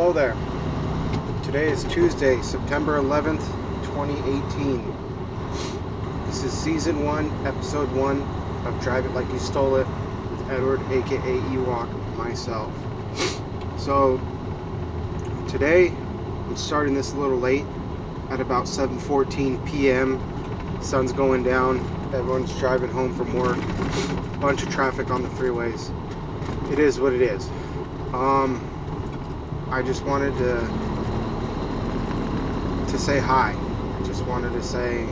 Hello there. Today is Tuesday, September 11th, 2018. This is season one, episode one of Drive It Like You Stole It with Edward, aka Ewok, myself. So, today I'm starting this a little late at about 7:14 p.m. Sun's going down. Everyone's driving home from work. Bunch of traffic on the freeways. It is what it is. Um, I just wanted to to say hi. I just wanted to say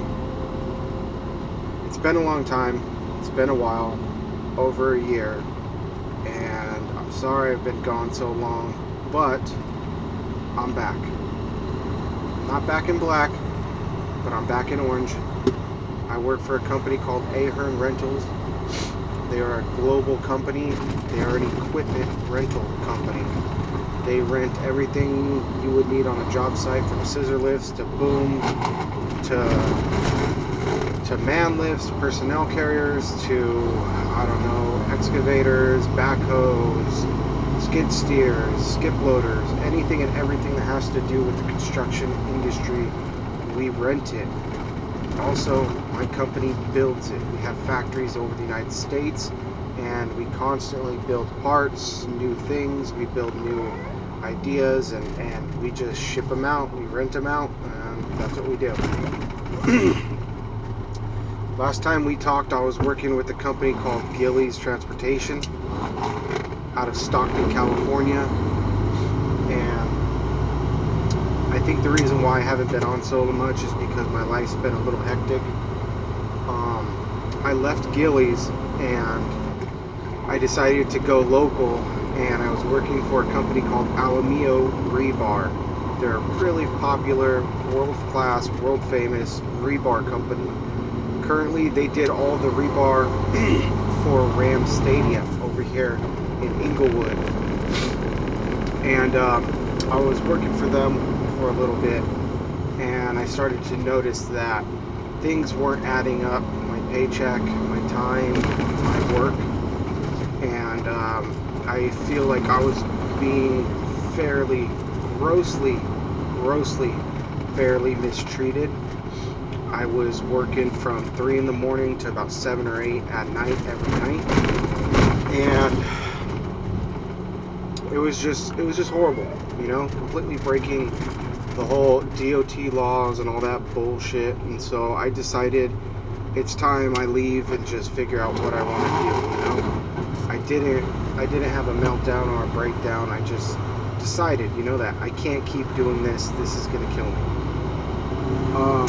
it's been a long time. It's been a while, over a year, and I'm sorry I've been gone so long, but I'm back. I'm not back in black, but I'm back in orange. I work for a company called Ahern Rentals. They are a global company. They are an equipment rental company. They rent everything you would need on a job site from scissor lifts to boom to to man lifts, personnel carriers to I don't know, excavators, backhoes, skid steers, skip loaders, anything and everything that has to do with the construction industry, we rent it. Also, my company builds it. We have factories over the United States and we constantly build parts, new things, we build new ideas and, and we just ship them out, we rent them out, and that's what we do. Last time we talked, I was working with a company called Gillies Transportation out of Stockton, California. And I think the reason why I haven't been on so much is because my life's been a little hectic. Um, I left Gillies and I decided to go local and I was working for a company called Alamillo Rebar. They're a really popular, world class, world famous rebar company. Currently, they did all the rebar for Ram Stadium over here in Inglewood. And um, I was working for them for a little bit and I started to notice that things weren't adding up my paycheck, my time, my work. And um, I feel like I was being fairly, grossly, grossly, fairly mistreated. I was working from 3 in the morning to about 7 or 8 at night every night. And it was just it was just horrible, you know, completely breaking the whole DOT laws and all that bullshit. And so I decided it's time I leave and just figure out what I want to do, you know. I didn't I didn't have a meltdown or a breakdown. I just decided, you know, that I can't keep doing this. This is to kill me. Um,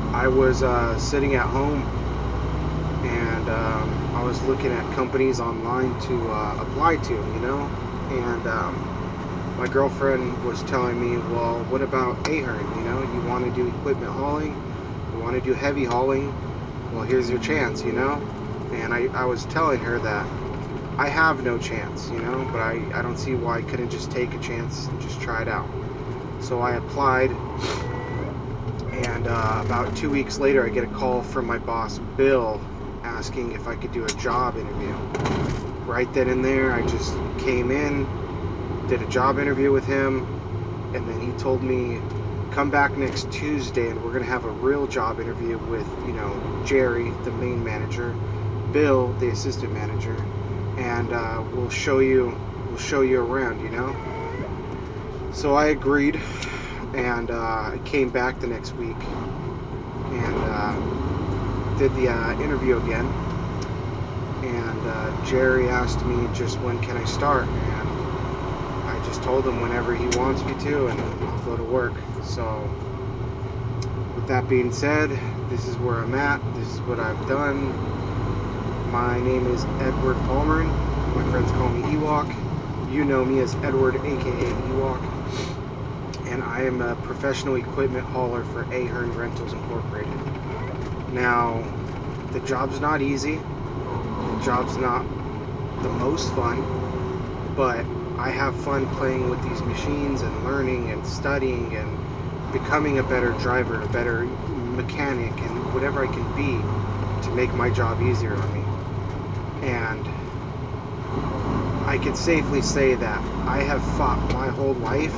I was uh, sitting at home and um, I was looking at companies online to uh, apply to, you know, and um, my girlfriend was telling me, well, what about Ahern? You know, you want to do equipment hauling, you want to do heavy hauling, well, here's your chance, you know. And I, I was telling her that I have no chance, you know, but I, I don't see why I couldn't just take a chance and just try it out. So I applied, and uh, about two weeks later, I get a call from my boss, Bill, asking if I could do a job interview. Right then and there, I just came in, did a job interview with him, and then he told me, come back next Tuesday and we're going to have a real job interview with, you know, Jerry, the main manager, Bill, the assistant manager, and uh, we'll show you we'll show you around you know? So I agreed and uh, I came back the next week and uh, did the uh, interview again. And uh, Jerry asked me just when can I start and I just told him whenever he wants me to and I'll go to work. So with that being said this is where I'm at this is what I've done my name is Edward Palmerin. My friends call me Ewok. You know me as Edward, aka Ewok. And I am a professional equipment hauler for Ahern Rentals Incorporated. Now, the job's not easy. The job's not the most fun, but I have fun playing with these machines and learning and studying and becoming a better driver, a better mechanic, and whatever I can be to make my job easier on me. And I can safely say that I have fought my whole life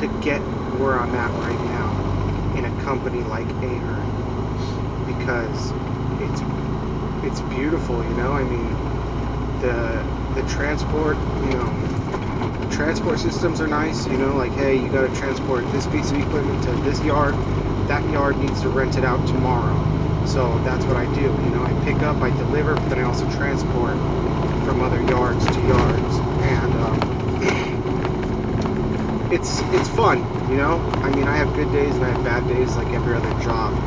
to get where I'm at right now in a company like Ahern because it's it's beautiful, you know. I mean, the the transport, you know, transport systems are nice, you know. Like, hey, you got to transport this piece of equipment to this yard. That yard needs to rent it out tomorrow. So that's what I do. You know, I pick up, I deliver, but then I also transport from other yards to yards, and um, it's it's fun. You know, I mean, I have good days and I have bad days, like every other job.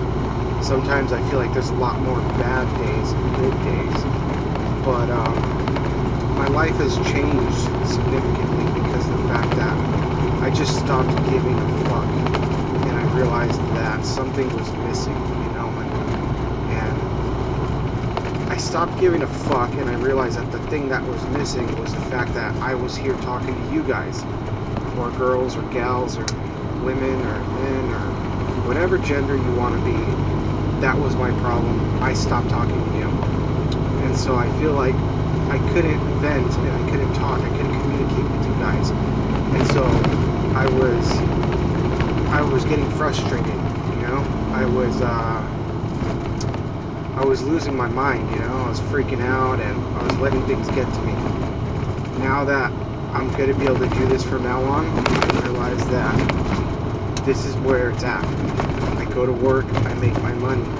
Sometimes I feel like there's a lot more bad days than good days, but um, my life has changed significantly because of the fact that I just stopped giving a fuck, and I realized that something was missing. You know, stopped giving a fuck, and I realized that the thing that was missing was the fact that I was here talking to you guys, or girls, or gals, or women, or men, or whatever gender you want to be. That was my problem. I stopped talking to you. And so I feel like I couldn't vent and I couldn't talk. I couldn't communicate with you guys. And so I was I was getting frustrated, you know? I was uh I was losing my mind, you know? I was freaking out and I was letting things get to me. Now that I'm going to be able to do this from now on, I realize that this is where it's at. I go to work, I make my money.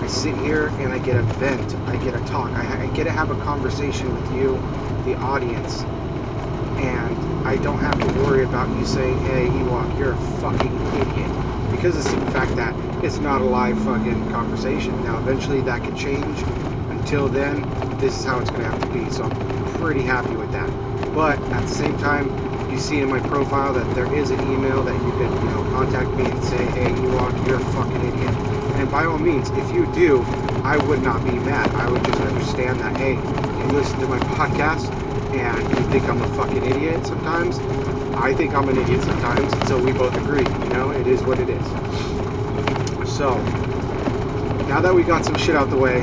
I sit here and I get a vent, I get a talk, I, I get to have a conversation with you, the audience, and I don't have to worry about you saying, hey, Ewok, you're a fucking idiot. Because of the fact that it's not a live fucking conversation. Now, eventually that could change. Until then, this is how it's going to have to be. So I'm pretty happy with that. But at the same time, you see in my profile that there is an email that you can, you know, contact me and say, hey, Ewok, you're a fucking idiot. And by all means, if you do, I would not be mad. I would just understand that, hey, you listen to my podcast and you think I'm a fucking idiot sometimes. I think I'm an idiot sometimes, so we both agree. You know, it is what it is. So, now that we got some shit out the way,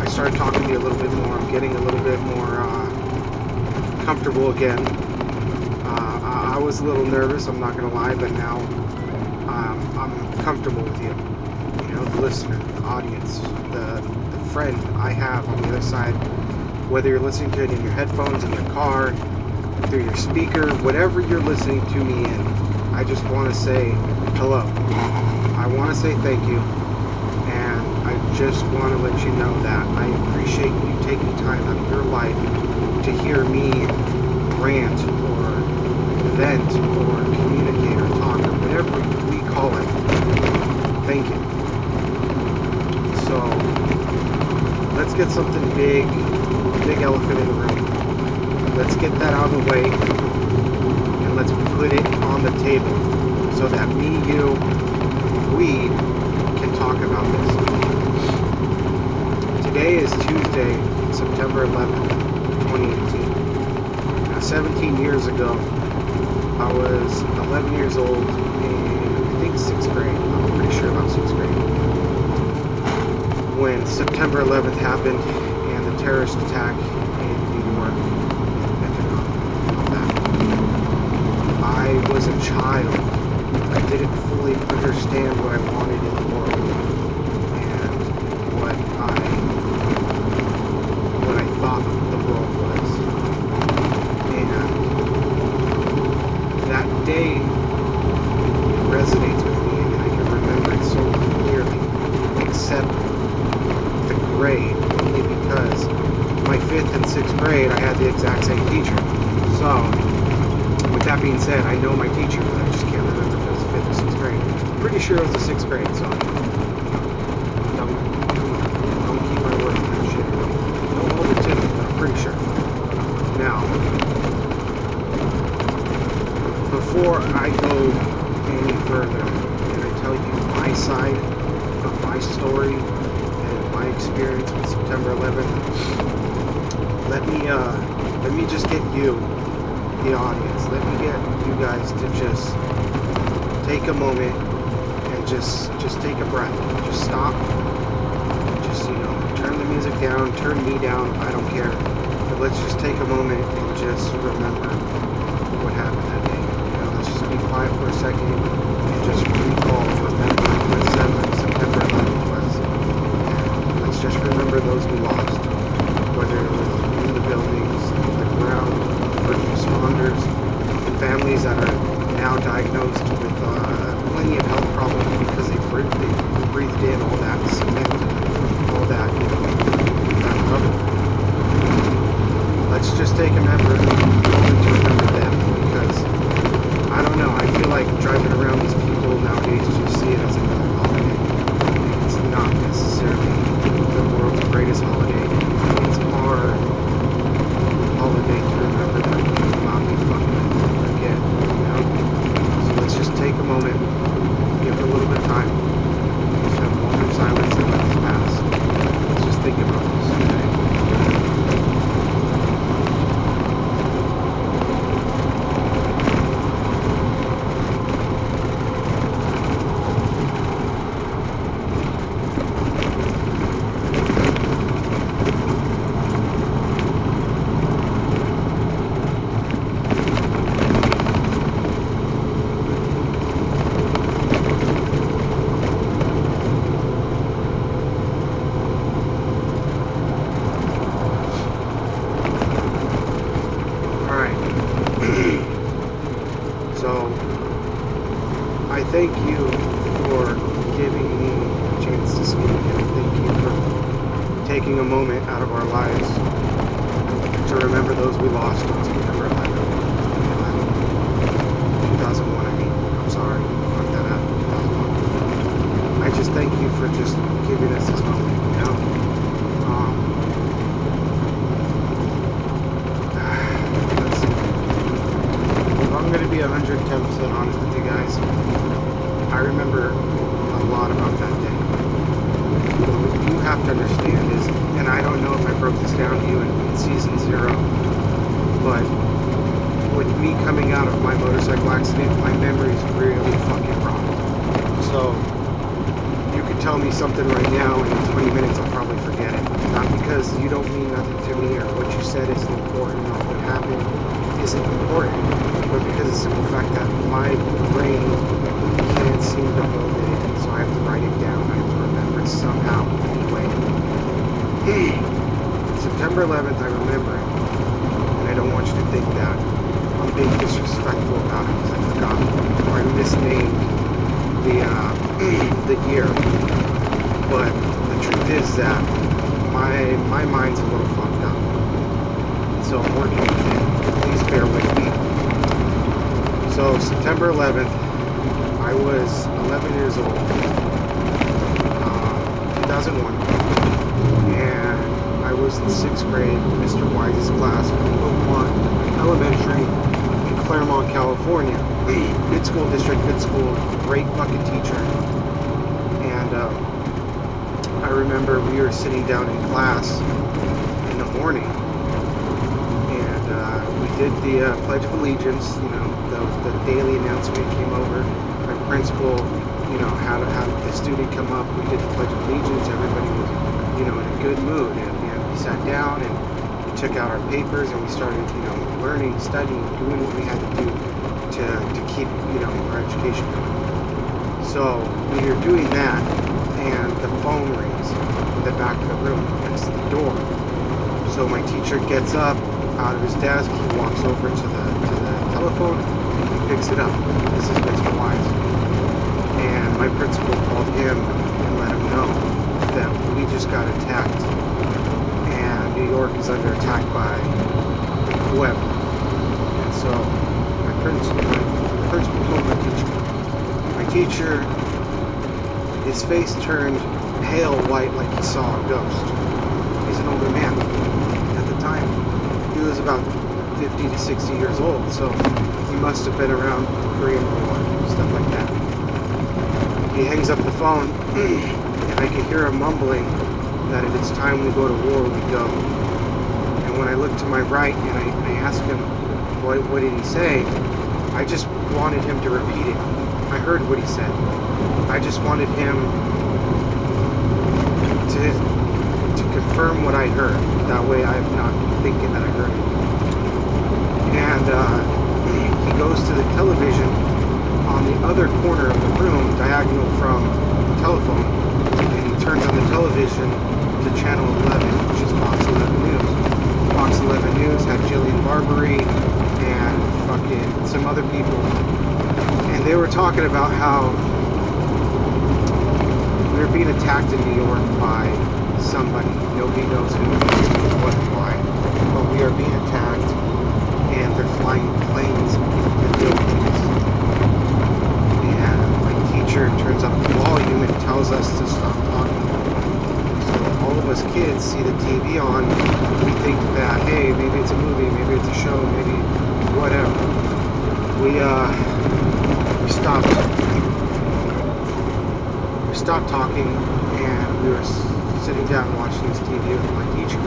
I started talking to you a little bit more. I'm getting a little bit more uh, comfortable again. Uh, I, I, was a little nervous, I'm not gonna lie, but now um, I'm comfortable with you. You know, the listener, the audience, the, the friend I have on the other side. Whether you're listening to it in your headphones, in your car, through your speaker, whatever you're listening to me in, I just want to say hello. I want to say thank you. And I just want to let you know that I appreciate you taking time out of your life to hear me rant or vent or communicate or talk or whatever we call it. Thank you. So let's get something big, big elephant in the room. Let's get that out of the way and let's put it on the table so that me, you, we can talk about this. Today is Tuesday, September 11th, 2018. Now, 17 years ago, I was 11 years old in, I think, sixth grade. I'm pretty sure about sixth grade. When September 11th happened and the terrorist attack in New York. I was a child. I didn't fully understand what I wanted in the world and what I what I thought the world was. And that day resonates with me and I can remember it so clearly, except the grade, only because my fifth and sixth grade I had the exact same teacher. So with that being said, I know my teacher, but I just can't remember if it was the fifth or sixth grade. Pretty sure it was the sixth grade, so you know, don't come on, don't keep my word on that shit. Don't hold it to me, but I'm pretty sure. Now, before I go any further and I tell you my side of my story and my experience with September 11th, let me uh, let me just get you the audience. Let me get you guys to just take a moment and just just take a breath. Just stop. Just you know, turn the music down, turn me down. I don't care. But moment and just remember what happened that day. You know, let's just be quiet for a second and just recall, remember what September 11th was. Let's just remember those we lost, whether it was in the buildings, the ground, first responders, families that are now diagnosed with uh, plenty of health problems because they breathed, they breathed in all that cement and all that, you know, that rubble. Let's just take a member, moment to remember them because I don't know. I feel like driving around these people nowadays you see it as another holiday. It's not necessarily the world's greatest holiday. It's our holiday to remember that we will not be fucking again. You know? So let's just take a moment, give it a little bit of time, just have a moment of silence and let this pass. Let's just think about this, okay? Alright. so, I thank you for giving me a chance to speak, and I thank you for taking a moment out of our lives to remember those we lost on September 11th. 2001, I mean. I'm sorry. Fuck that up. 2001. I just thank you for just giving us this moment, you know? Um, let's see. If I'm going to be 110% honest with you guys, I remember a lot about that day. What you have to understand is, and I don't know if I broke this down to you in, in season zero, but with me coming out of my accident, my memory is really fucking rotten. So you could tell me something right now, and in 20 minutes I'll probably forget it. Not because you don't mean nothing to me, or what you said isn't important, or what happened isn't important, but because of the fact that my brain can't seem to hold it, so I have to write it down. I have to remember it somehow, anyway. September 11th, I remember it, and I don't want you to think that I'm being disrespectful about it because I forgot or I misnamed the uh, the year. But the truth is that my my mind's a little fucked up, so I'm working with it. Please bear with me. So September 11th, I was 11 years old, um, 2001, and I was in sixth grade, Mr. Wise's class Oakmont Elementary Claremont, California. good school district, good school, great fucking teacher. And um, I remember we were sitting down in class in the morning, and uh, we did the uh, Pledge of Allegiance. You know, the, the daily announcement came over. My principal, you know, had had the student come up. We did the Pledge of Allegiance. Everybody was, you know, in a good mood, and, and we sat down and we took out our papers and we started, you know, learning, studying, doing what we had to do to to keep, you know, our education going. So we were doing that, and the phone rings in the back of the room next to the door. So my teacher gets up out of his desk. He walks over to the to the telephone. He picks it up. This is Mr. Wise. And my principal called him and let him know that we just got attacked, and New York is under attack by whoever. So my principal, my my teacher. My teacher, his face turned pale white like he saw a ghost. He's an older man. At the time, he was about 50 to 60 years old, so he must have been around Korean War, stuff like that. He hangs up the phone, and I can hear him mumbling that if it's time we go to war, we go. And when I look to my right and I, I ask him, what, what did he say? I just wanted him to repeat it. I heard what he said. I just wanted him to to confirm what I heard. That way I'm not thinking that I heard it. And uh, he goes to the television on the other corner of the room, diagonal from the telephone, and he turns on the television to channel 11, which is Fox 11 News. Fox 11 News had Jillian Barberie and fucking some other people, and they were talking about how we were being attacked in New York by somebody. Nobody knows who, what, why, but we are being attacked, and they're flying planes and buildings. And my teacher turns up the volume and tells us to stop talking. Of us kids see the TV on. We think that hey, maybe it's a movie, maybe it's a show, maybe whatever. We uh we stopped we stopped talking and we were sitting down watching this TV with my teacher.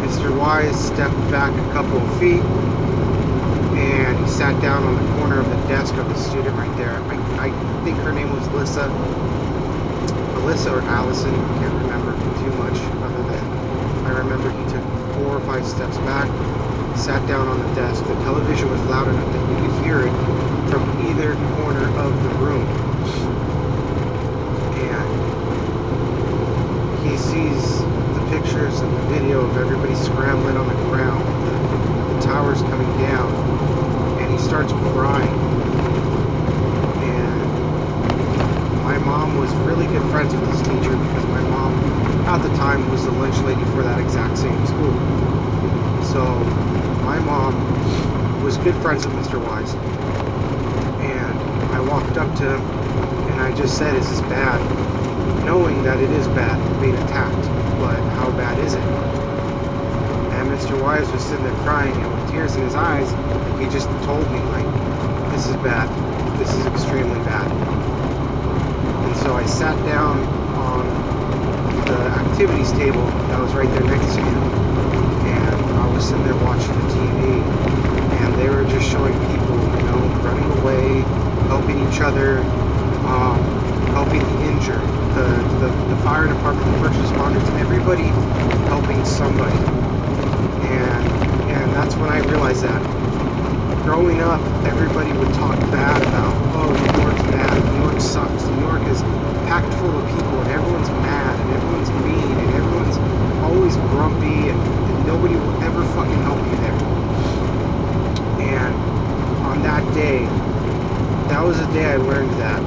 Mr. Wise stepped back a couple of feet and he sat down on the corner of the desk of the student right there. I, I think her name was Lissa. Alyssa or Allison, I can't remember too much other than I remember he took four or five steps back, sat down on the desk. The television was loud enough that you could hear it from either corner of the room. And he sees the pictures and the video of everybody scrambling on the ground, the, the towers coming down, and he starts crying. And my mom was really good friends with this teacher because my mom, at the time, was the lunch lady for that exact same school. So my mom was good friends with Mr. Wise. And I walked up to him and I just said, Is this bad? Knowing that it is bad being attacked, but how bad is it? And Mr. Wise was sitting there crying and with tears in his eyes, he just told me, like, this is bad. This is extremely bad. So I sat down on the activities table that was right there next to him. And I was sitting there watching the TV. And they were just showing people, you know, running away, helping each other, um, helping the injured, the, the, the fire department, the first responders, everybody helping somebody. And and that's when I realized that growing up, everybody would talk bad about, oh, New York's bad, New York sucks, New York is packed full of people, and everyone's mad, and everyone's mean, and everyone's always grumpy, and, and nobody will ever fucking help you there. And on that day, that was the day I learned that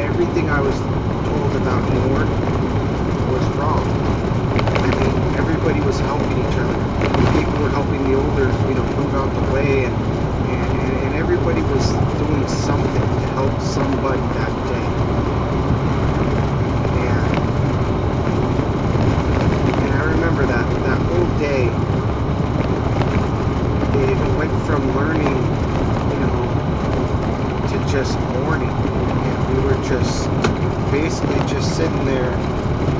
everything I was told about New York was wrong. I mean, everybody was helping each other. People were helping the older, you know, move out the way, and everybody was doing something to help somebody that day. And and I remember that that whole day. It, it went from learning, you know, to just mourning, and we were just basically just sitting there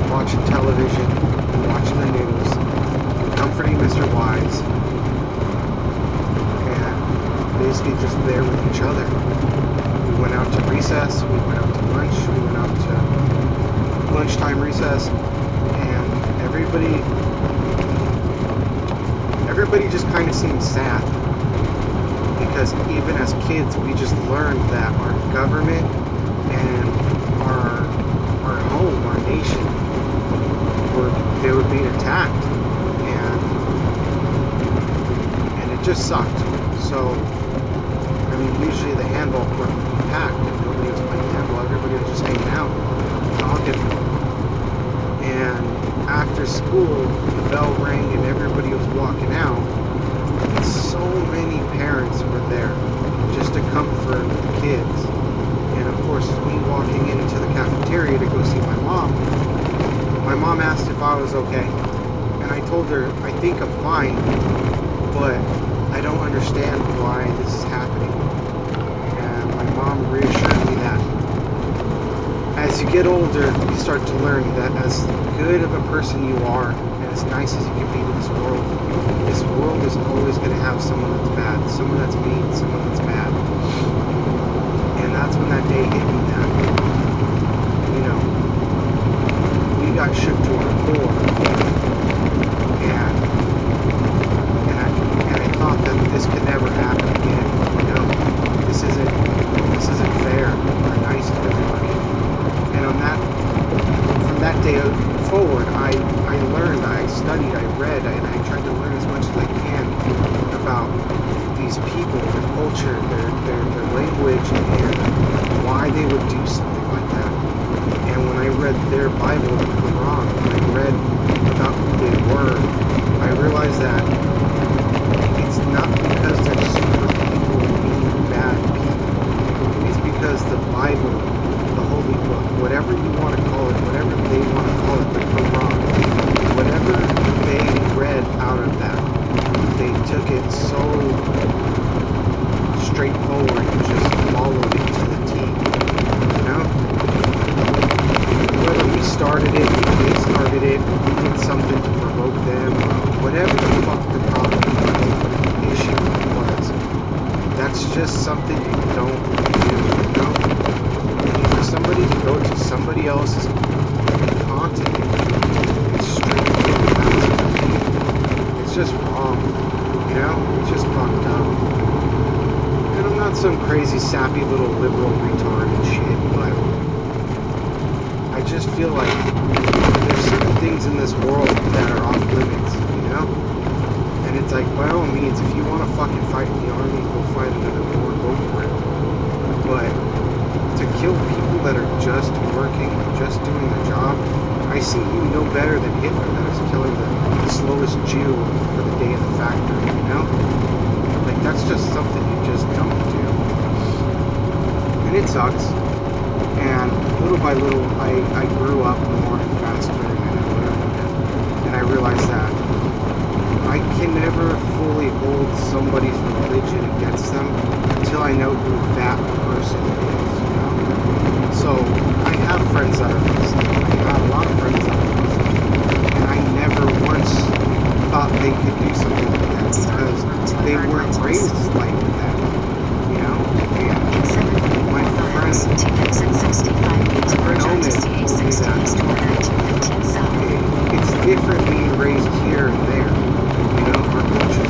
watching television, watching the news, comforting Mr. Wise, basically just there with each other. We went out to recess, we went out to lunch, we went out to lunchtime recess, and everybody everybody just kind of seemed sad because even as kids we just learned that our government and our our home, our nation were they were being attacked and and it just sucked. So mean usually the handball court be packed and nobody was playing handball, everybody was just hanging out, talking. And after school the bell rang and everybody was walking out. And so many parents were there just to comfort the kids. And of course, me walking into the cafeteria to go see my mom, my mom asked if I was okay. And I told her, I think I'm fine, but I don't understand why this is happening. Mom reassured me that as you get older, you start to learn that as good of a person you are, and as nice as you can be to this world, this world is always going to have someone that's bad, someone that's mean, someone that's bad. And that's when that day hit me that, you know, we got shook to our core I wrong. I read about who they were. I realized that by little, I, I grew up more and faster than everyone and I realized that I can never fully hold somebody's religion against them until I know who that person is. You know? So I have friends that are Muslim. I have a lot of friends that are Muslim, and I never once thought they could do something like that because they weren't raised like that. Means to CA6 South. It's different being raised here and there. You know, our culture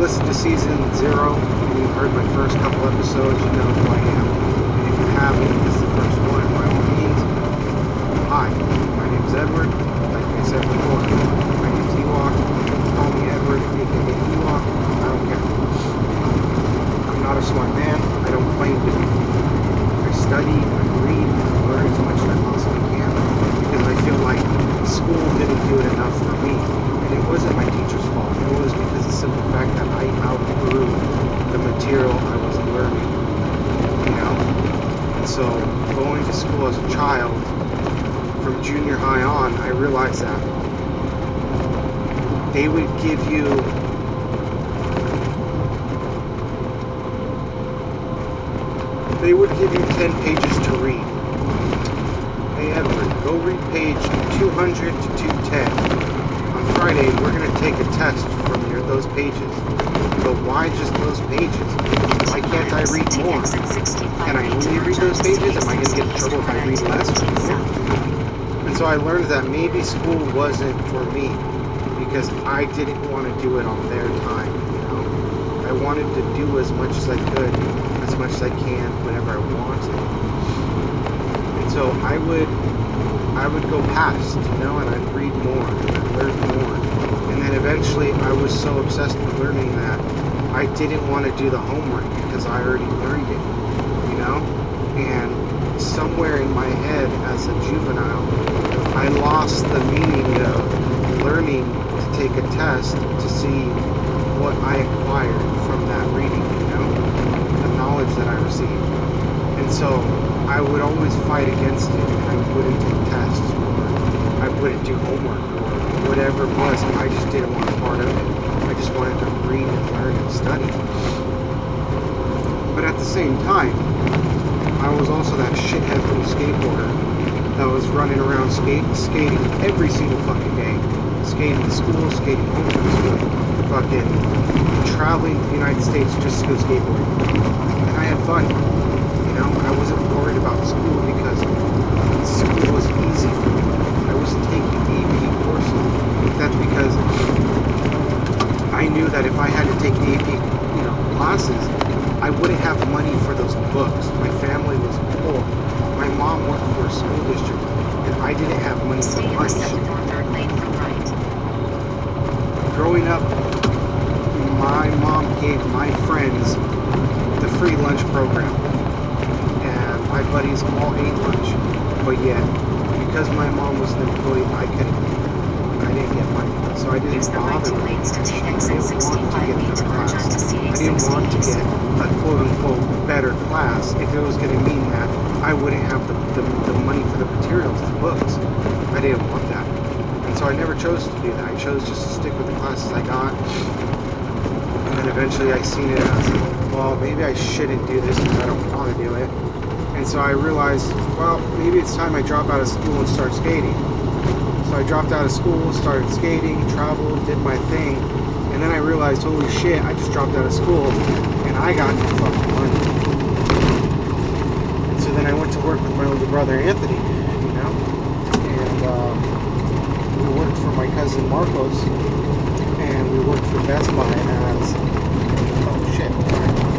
listened to season zero and you've heard my first couple episodes, you know who I am. And if you haven't, this is the first one. By all means, hi, my name is Edward. Like I said before, my name's Ewok. Call me Edward, aka Ewok. I don't care. I'm not a smart man. I don't claim to be. I study, I read, I learn as much as I possibly can because I feel like school didn't do it enough for me. It wasn't my teacher's fault. It was because of the simple fact that I outgrew the material I was learning. You know? And so going to school as a child, from junior high on, I realized that they would give you they would give you 10 pages to read. Hey Edward, go read page 200 to 210. Friday, we're going to take a test from your, those pages. But why just those pages? Why can't I read more? Can I only read those pages? Am I going to get in trouble if I read less? And so I learned that maybe school wasn't for me because I didn't want to do it on their time, you know? I wanted to do as much as I could, as much as I can, whenever I wanted. And so I would I would go past, you know, and I'd read more, and I'd learn more. And then eventually I was so obsessed with learning that I didn't want to do the homework because I already learned it, you know? And somewhere in my head as a juvenile, I lost the meaning of learning to take a test to see what I acquired from that reading, you know? The knowledge that I received. And so I would always fight against it I wouldn't take tests or I wouldn't do homework or whatever it was. I just didn't want a part of it. I just wanted to read and learn and study. But at the same time, I was also that shithead little skateboarder that was running around skate, skating every single fucking day. Skating to school, skating home from school, fucking traveling the United States just to go skateboarding. And I had fun. Know, I wasn't worried about school because school was easy for me. I wasn't taking AP courses. That's because I knew that if I had to take AP, you know, classes, I wouldn't have money for those books. My family was poor. My mom worked for a school district, and I didn't have money for lunch. second or third lane from right. Growing up, my mom gave my friends the free lunch program, buddies all ate lunch. But yet, because my mom was an employee, I couldn't. I didn't get money, so I didn't Use the right bother with lanes to take I exit didn't want to 65 get a B better to merge class. I didn't want to get a quote unquote better class if it was going to mean that I wouldn't have the, the, the money for the materials, the books. I didn't want that. And so I never chose to do that. I chose just to stick with the classes I got. And then eventually I seen it as, well, maybe I shouldn't do this because I don't want to do it. And so I realized, well, maybe it's time I drop out of school and start skating. So I dropped out of school, started skating, traveled, did my thing, and then I realized, holy shit, I just dropped out of school and I got no fucking money. So then I went to work with my older brother Anthony, you know, and uh, we worked for my cousin Marcos, and we worked for Best Buy as oh shit,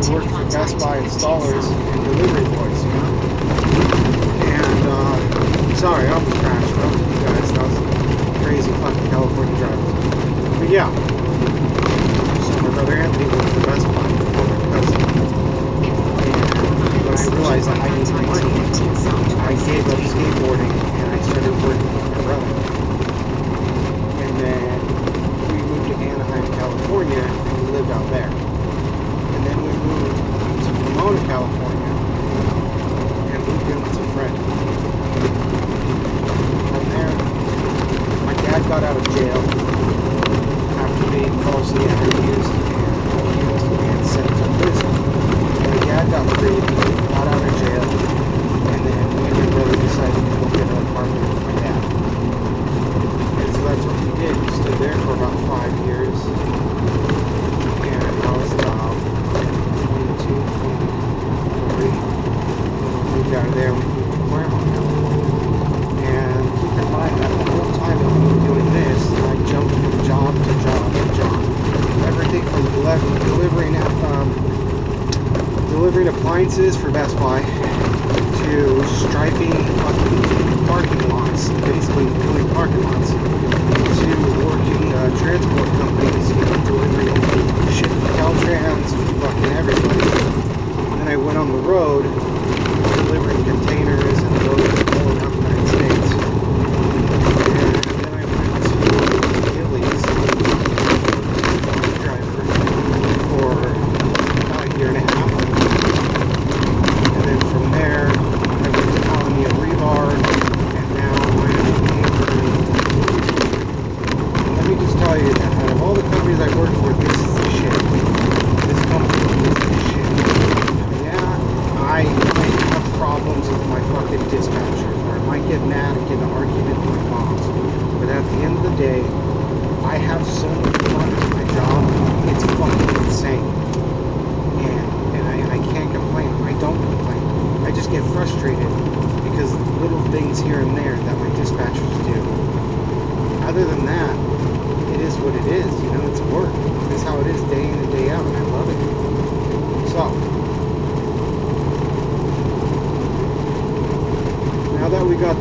We worked for Best Buy installers and delivery boys, you know. And uh, sorry, I almost crashed, bro. You guys, that was crazy fucking California driving. But yeah, so my brother Anthony worked for Best Buy for my cousin. And I realized that I needed money, I gave up skateboarding and I started working with my brother. And then we moved to Anaheim, California, and we lived five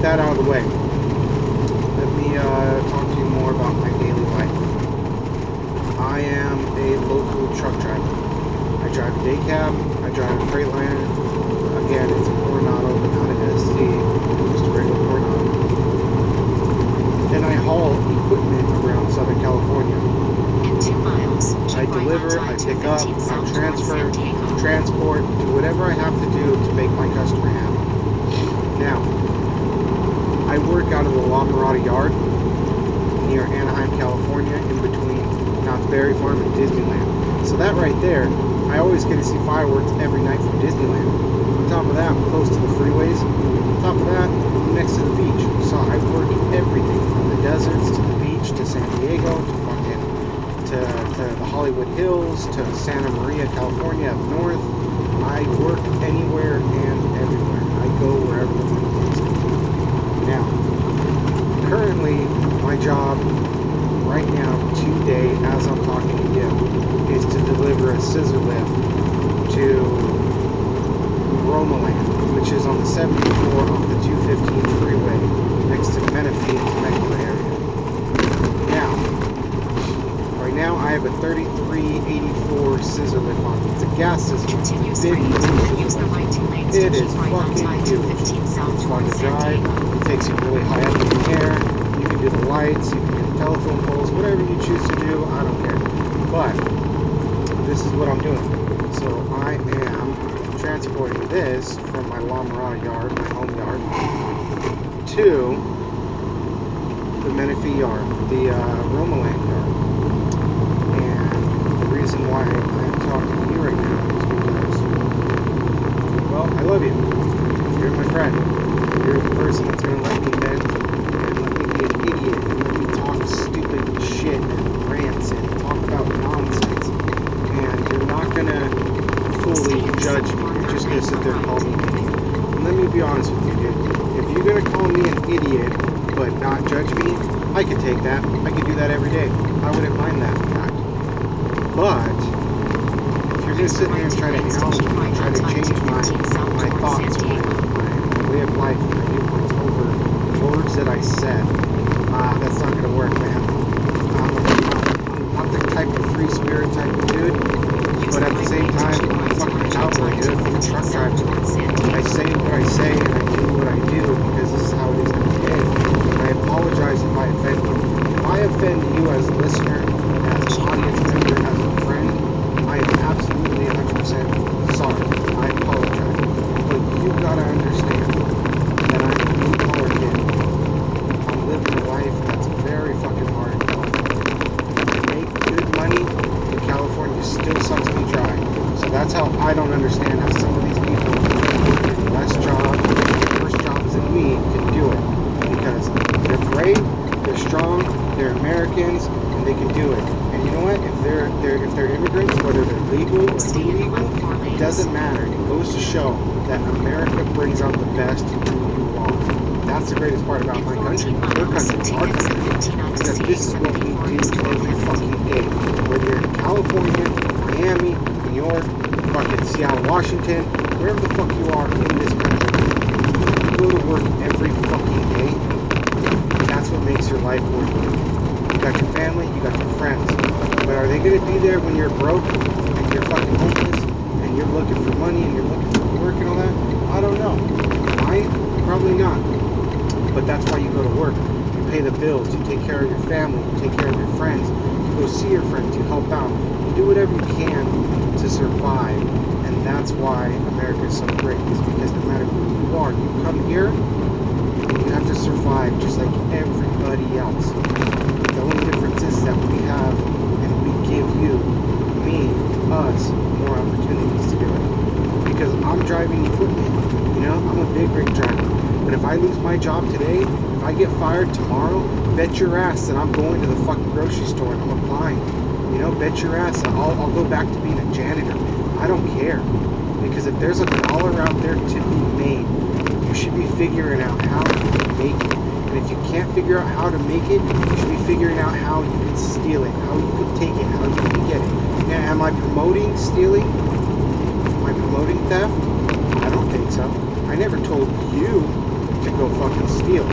that that out of the way, let me uh, talk to you more about my daily life. I am a local truck driver. I drive a day cab. I drive a Freightliner. Again, it's a Coronado, but not an ST, just a regular Coronado. And I haul equipment around Southern California. In two miles, I deliver, I pick up, I-215 I transfer, transport, do whatever I have to do to make my customer happy. Now, I work out of the La Mirada Yard near Anaheim, California, in between Knott's Berry Farm and Disneyland. So that right there, I always get to see fireworks every night from Disneyland. On top of that, I'm close to the freeways. On top of that, I'm next to the beach. So I work everything from the deserts to the beach to San Diego to fucking to, to the Hollywood Hills to Santa Maria, California up north. I work anywhere and everywhere. I go wherever the takes me. Now, currently, my job right now, today, as I'm talking to you, is to deliver a scissor lift to Romoland, which is on the 74 off the 215 freeway next to Menifee and Temecula area. Now, right now I have a 3384 scissor lift on. It's a gas scissor lift. Continue It's a big straight, boom use the right two lanes It is keep right onto fucking huge. I-215 south It's fun towards to San drive. Diego. It takes you really high up in the air. You can do the lights, telephone poles, whatever you choose to do, I don't care. But this is what I'm doing. So I am transporting this from my La yard, my home yard, to the Menifee yard, the uh, Romoland yard. And the reason why I'm talking to you right now is because, well, I love you. You're my friend. You're the person that's going to let me vent and let me be an idiot and let me talk stupid shit and rants and talk about nonsense. And you're not going to fully judge me. You're just going to sit there and call me an idiot. Let me be honest with you, dude. If you're going to call me an idiot but not judge me, I could take that. I could do that every day. I wouldn't mind that fact. But if you're going to sit here and try to hound me and try to change my my thoughts, my, my, way of life, my viewpoints over the words that I said, uh, that's not going to work, man. I'm, I'm, I'm not the type of free spirit type of dude, but at the same time, I'm a fucking cowboy, dude. I'm a I-215 truck driver. I say what I say and I do what I do because this is how it is every day. And I apologize if I offend you. If I offend you as a listener, as an audience member, as a friend, I am absolutely 100% sorry. I apologize. But you gotta understand that I'm a blue collar kid. I'm living a life that's very fucking hard in California. I make good money, but California still sucks me dry. So that's how I don't understand how some of these people working less jobs, worse jobs than me can do it. Because they're brave, they're strong, they're Americans, and they can do it. And you know what? If they're, they're if they're immigrants, whether they're legal or Stay in the illegal, left four it lanes. doesn't matter. It goes to show that America brings out the best in who you are. That's the greatest part about In my country, 14 your miles, country, take our exit country. 15 onto Is that CA this is what we 74 do east toward every Hamilton. fucking day. Whether you're in California, Miami, New York, fucking Seattle, Washington, wherever the fuck you are in this country, you go to work every fucking day. That's what makes your life worth living. You got your family, you got your friends. But are they gonna be there when you're broke and you're fucking homeless and you're looking for money and you're looking for work and all that? I don't know. I? Probably not. But that's why you go to work. You pay the bills, you take care of your family, you take care of your friends, you go see your friends, you help out, you do whatever you can to survive. And that's why America is so great. Is because no matter who you are, you come here, you have to survive just like everybody else. The only difference is that we have and we give you, me, us, more opportunities to do it. Because I'm driving equipment, you know, I'm a big rig driver. But if I lose my job today, if I get fired tomorrow, bet your ass that I'm going to the fucking grocery store and I'm applying. You know, bet your ass that I'll, I'll go back to being a janitor. I don't care. Because if there's a dollar out there to be made, you should be figuring out how to make it. And if you can't figure out how to make it, you should be figuring out how you can steal it, how you can take it, how you can get it. Now, am I promoting stealing? Am I promoting theft? I don't think so. I never told you to go fucking steal.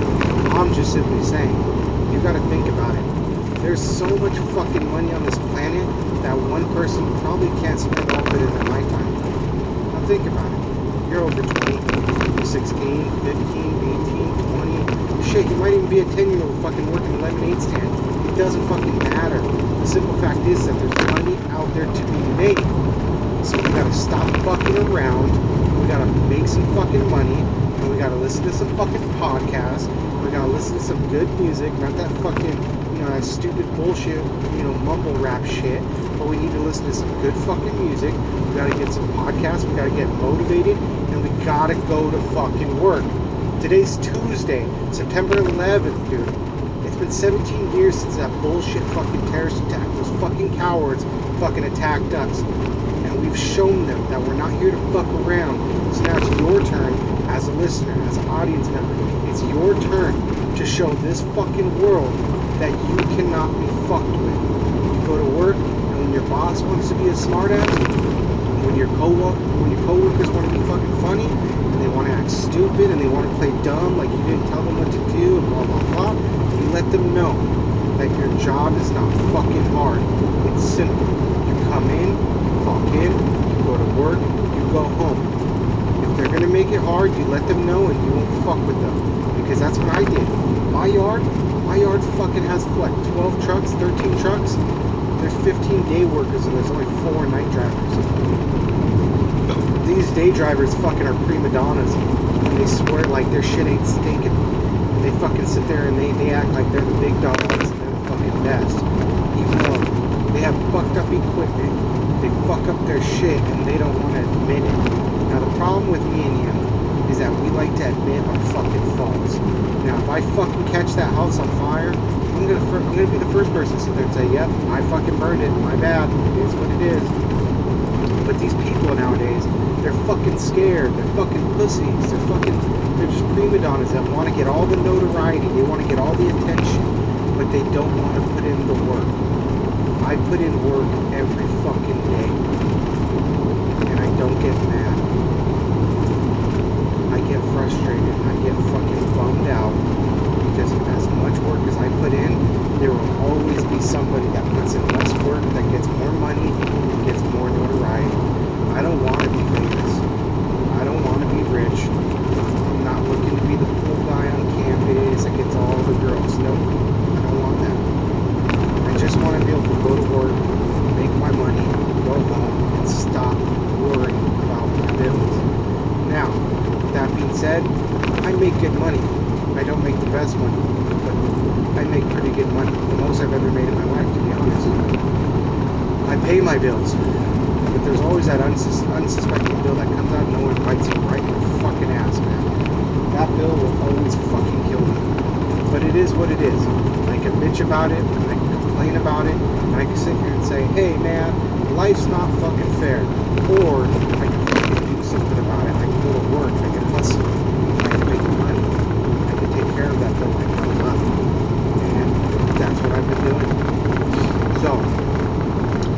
I'm just simply saying, you gotta think about it. There's so much fucking money on this planet that one person probably can't spend all of it in their lifetime. Now think about it. You're over 20, you're 16, 15, 18, 20. Shit, you might even be a 10 year old fucking working a lemonade stand. It doesn't fucking matter. The simple fact is that there's money out there to be made. So we gotta stop fucking around. We gotta make some fucking money. And we gotta listen to some fucking podcasts. We gotta listen to some good music, not that fucking, you know, that stupid bullshit, you know, mumble rap shit. We need to listen to some good fucking music. We gotta get some podcasts. We gotta get motivated. And we gotta go to fucking work. Today's Tuesday, September 11th, dude. It's been 17 years since that bullshit fucking terrorist attack. Those fucking cowards fucking attacked us and we've shown them that we're not here to fuck around. So now it's your turn as a listener, as an audience member. It's your turn to show this fucking world that you cannot be fucked with. You go to work, boss wants to be a smartass, when your co when your coworkers want to be fucking funny, and they want to act stupid, and they want to play dumb, like you didn't tell them what to do, and blah blah blah, you let them know that your job is not fucking hard. It's simple. You come in, clock in, you go to work, you go home. If they're gonna make it hard, you let them know and you won't fuck with them. Because that's what I did. My yard, my yard fucking has what, 12 trucks, 13 trucks? There's 15 day workers and there's only four night drivers. These day drivers fucking are prima donnas and they swear like their shit ain't stinking. And they fucking sit there and they, they act like they're the big dogs and they're the fucking best. Even though they have fucked up equipment, they fuck up their shit and they don't want to admit it. Now the problem with me and you is that we like to admit our fucking faults. Now if I fucking catch that house on fire, I'm gonna fir- I'm gonna be the first person to sit there and say, "Yep, I fucking burned it. My bad. It is what it is." But these people nowadays, they're fucking scared. They're fucking pussies. They're fucking they're just prima donnas that want to get all the notoriety. They want to get all the attention, but they don't want to put in the work. I put in work every fucking day. And I don't get mad. Frustrated. I get fucking bummed out because as much work as I put in, there will always be somebody that puts in less work, that gets more money, and gets more notoriety. I don't want to be famous. I don't want to be rich. I'm not looking to be the cool guy on campus that gets all the girls. Nope. I don't want that. I just want to be able to go to work, make my money, go home, and stop worrying about my bills. Now, with that being said, I make good money. I don't make the best money, but I make pretty good money. The most I've ever made in my life, to be honest. I pay my bills, but there's always that unsus- unsuspecting bill that comes out of nowhere and bites you right in the fucking ass, man. That bill will always fucking kill me. But it is what it is. I can bitch about it, I can complain about it, and I can sit here and say, hey man, life's not fucking fair. Or I can something about it. I can go to work, I can hustle, I can make money, I can take care of that bill like coming up. And that's what I've been doing. So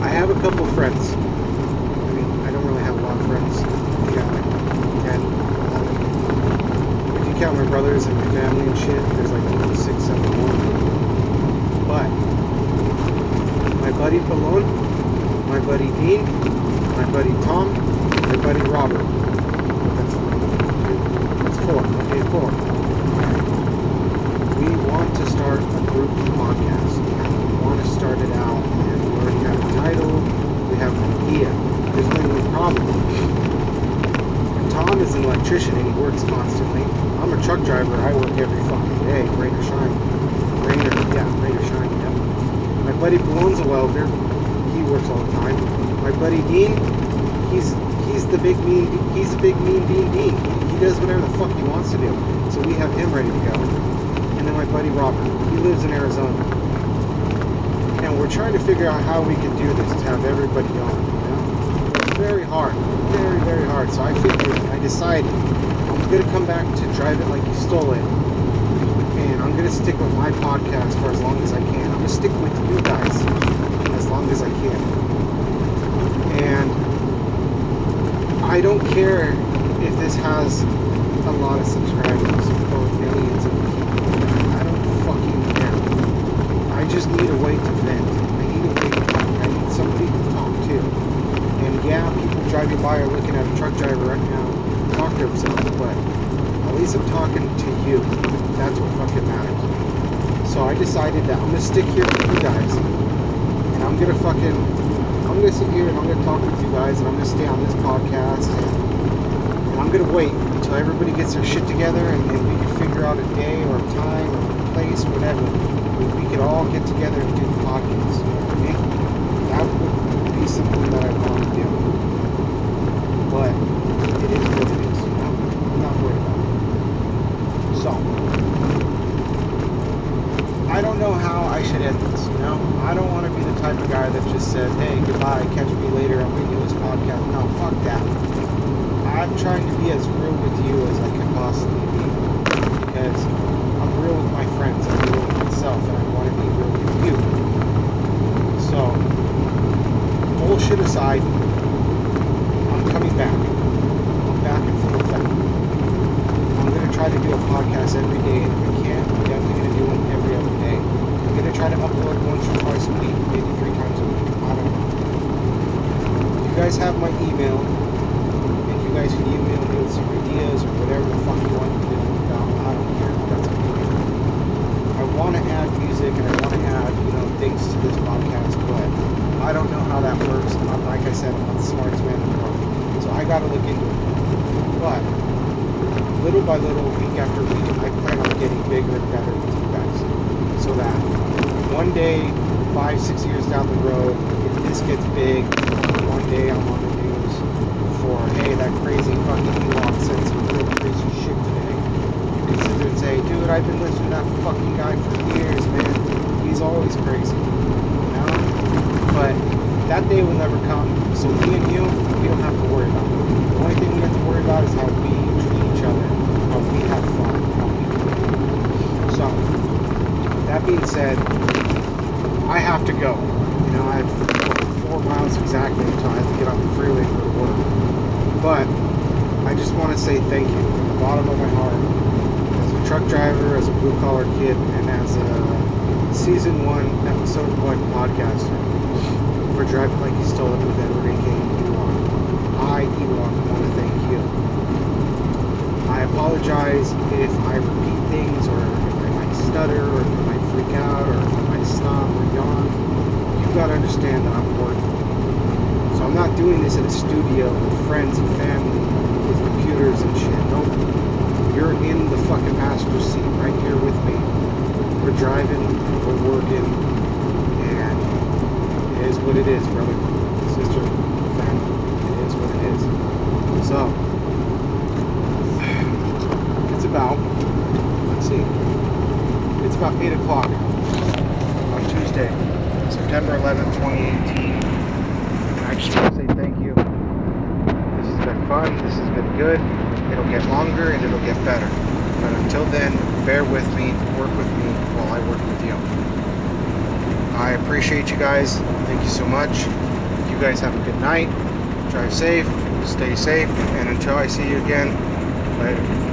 I have a couple friends. I mean, I don't really have a lot of friends. I got like 10, 11. If you count my brothers and my family and shit, there's like only six, seven more. But my buddy Balone, my buddy Dean, my buddy Tom, buddy Robert. That's, that's four. Okay, four. We want to start a group podcast. And we want to start it out. And we already have a title. We have an idea. There's only one problem. Tom is an electrician and he works constantly. I'm a truck driver. I work every fucking day, rain or shine. Rain or, yeah, rain or shine, yeah. My buddy Balone's a welder. He works all the time. My buddy Dean, he's he's the big mean he's the big mean Dean Dean. He, does whatever the fuck he wants to do. So we have him ready to go. And then my buddy Robert, he lives in Arizona. And we're trying to figure out how we can do this to have everybody on. You know? It's very hard, very very hard. So I figured, I decided, I'm gonna come back to drive it like you stole it, and I'm gonna stick with my podcast for as long as I can. I'm gonna stick with you guys as long as I can. And I don't care if this has a lot of subscribers or millions of people. I don't fucking care. I just need a way to vent. I need a way to talk. I need somebody to talk to. And yeah, people driving by are looking at a truck driver right now talk to himself, but at least I'm talking to you. That's what fucking matters. So I decided that I'm gonna stick here with you guys, and I'm gonna fucking, I'm gonna sit here and I'm gonna talk with you guys, and I'm gonna stay on this podcast, and, and I'm gonna wait until everybody gets their shit together, and, and we can figure out a day or a time or a place, whatever. We, could all get together and do the podcast. Mean? That would be something that I want to do. But it is what it is, know? I'm not worried about it. So, I don't know how I should end this, you know? I don't type of guy that just says, hey, goodbye, catch me later, I'm you this podcast. No, fuck that. I'm trying to be as real with you as I can possibly be. Because I'm real with my friends, I'm real with myself, and I want to be real with you. So, bullshit aside, I'm coming back. I'm back in full effect. I'm going to try to do a podcast every day, and if I can't, I'm definitely going to do one every other day. I'm going to try to upload once or twice a week, maybe three times a week. I don't know. You guys have my email, and you guys can email me with some ideas or whatever the fuck you want to do about. I don't care. That's up to you. I want to add music and I want to add, you know, things to this podcast, but I don't know how that works. I'm, like I said, I'm not the smartest man in the world, so I got to look into it. But little by little, week after week, I plan on getting bigger and better with you guys, so that one day, five, six years down the road, if this gets big, one day I'm on the news for, hey, that crazy fucking Elon said some real crazy shit today. You can sit there and say, dude, I've been listening to that fucking guy for years, man. He's always crazy, you know? But that day will never come. So me and you, we don't have to worry about it. The only thing we have to worry about is how we treat each other, how we have fun, how we play. So, that being said, have to go. You know, I have four miles exactly until I have to get on the freeway go to work. But I just want to say thank you from the bottom of my heart as a truck driver, as a blue collar kid, and as a season one, episode one podcaster for driving like you stole it with aka Ewok. I, Ewok, want to thank you. I apologize if I repeat things or might stutter or if I might freak out or if I might stop or yawn. You've gotta understand that I'm working. So I'm not doing this in a studio with friends and family with computers and shit. Nope. You're in the fucking passenger seat right here with me. We're driving, we're working, and it is what it is, brother, sister, family. It is what it is. So, it's about, about 8 o'clock on Tuesday, September 11th, 2018. I just want to say thank you. This has been fun. This has been good. It'll get longer and it'll get better. But until then, bear with me, work with me while I work with you. I appreciate you guys. Thank you so much. You guys have a good night. Drive safe, stay safe, and until I see you again, later.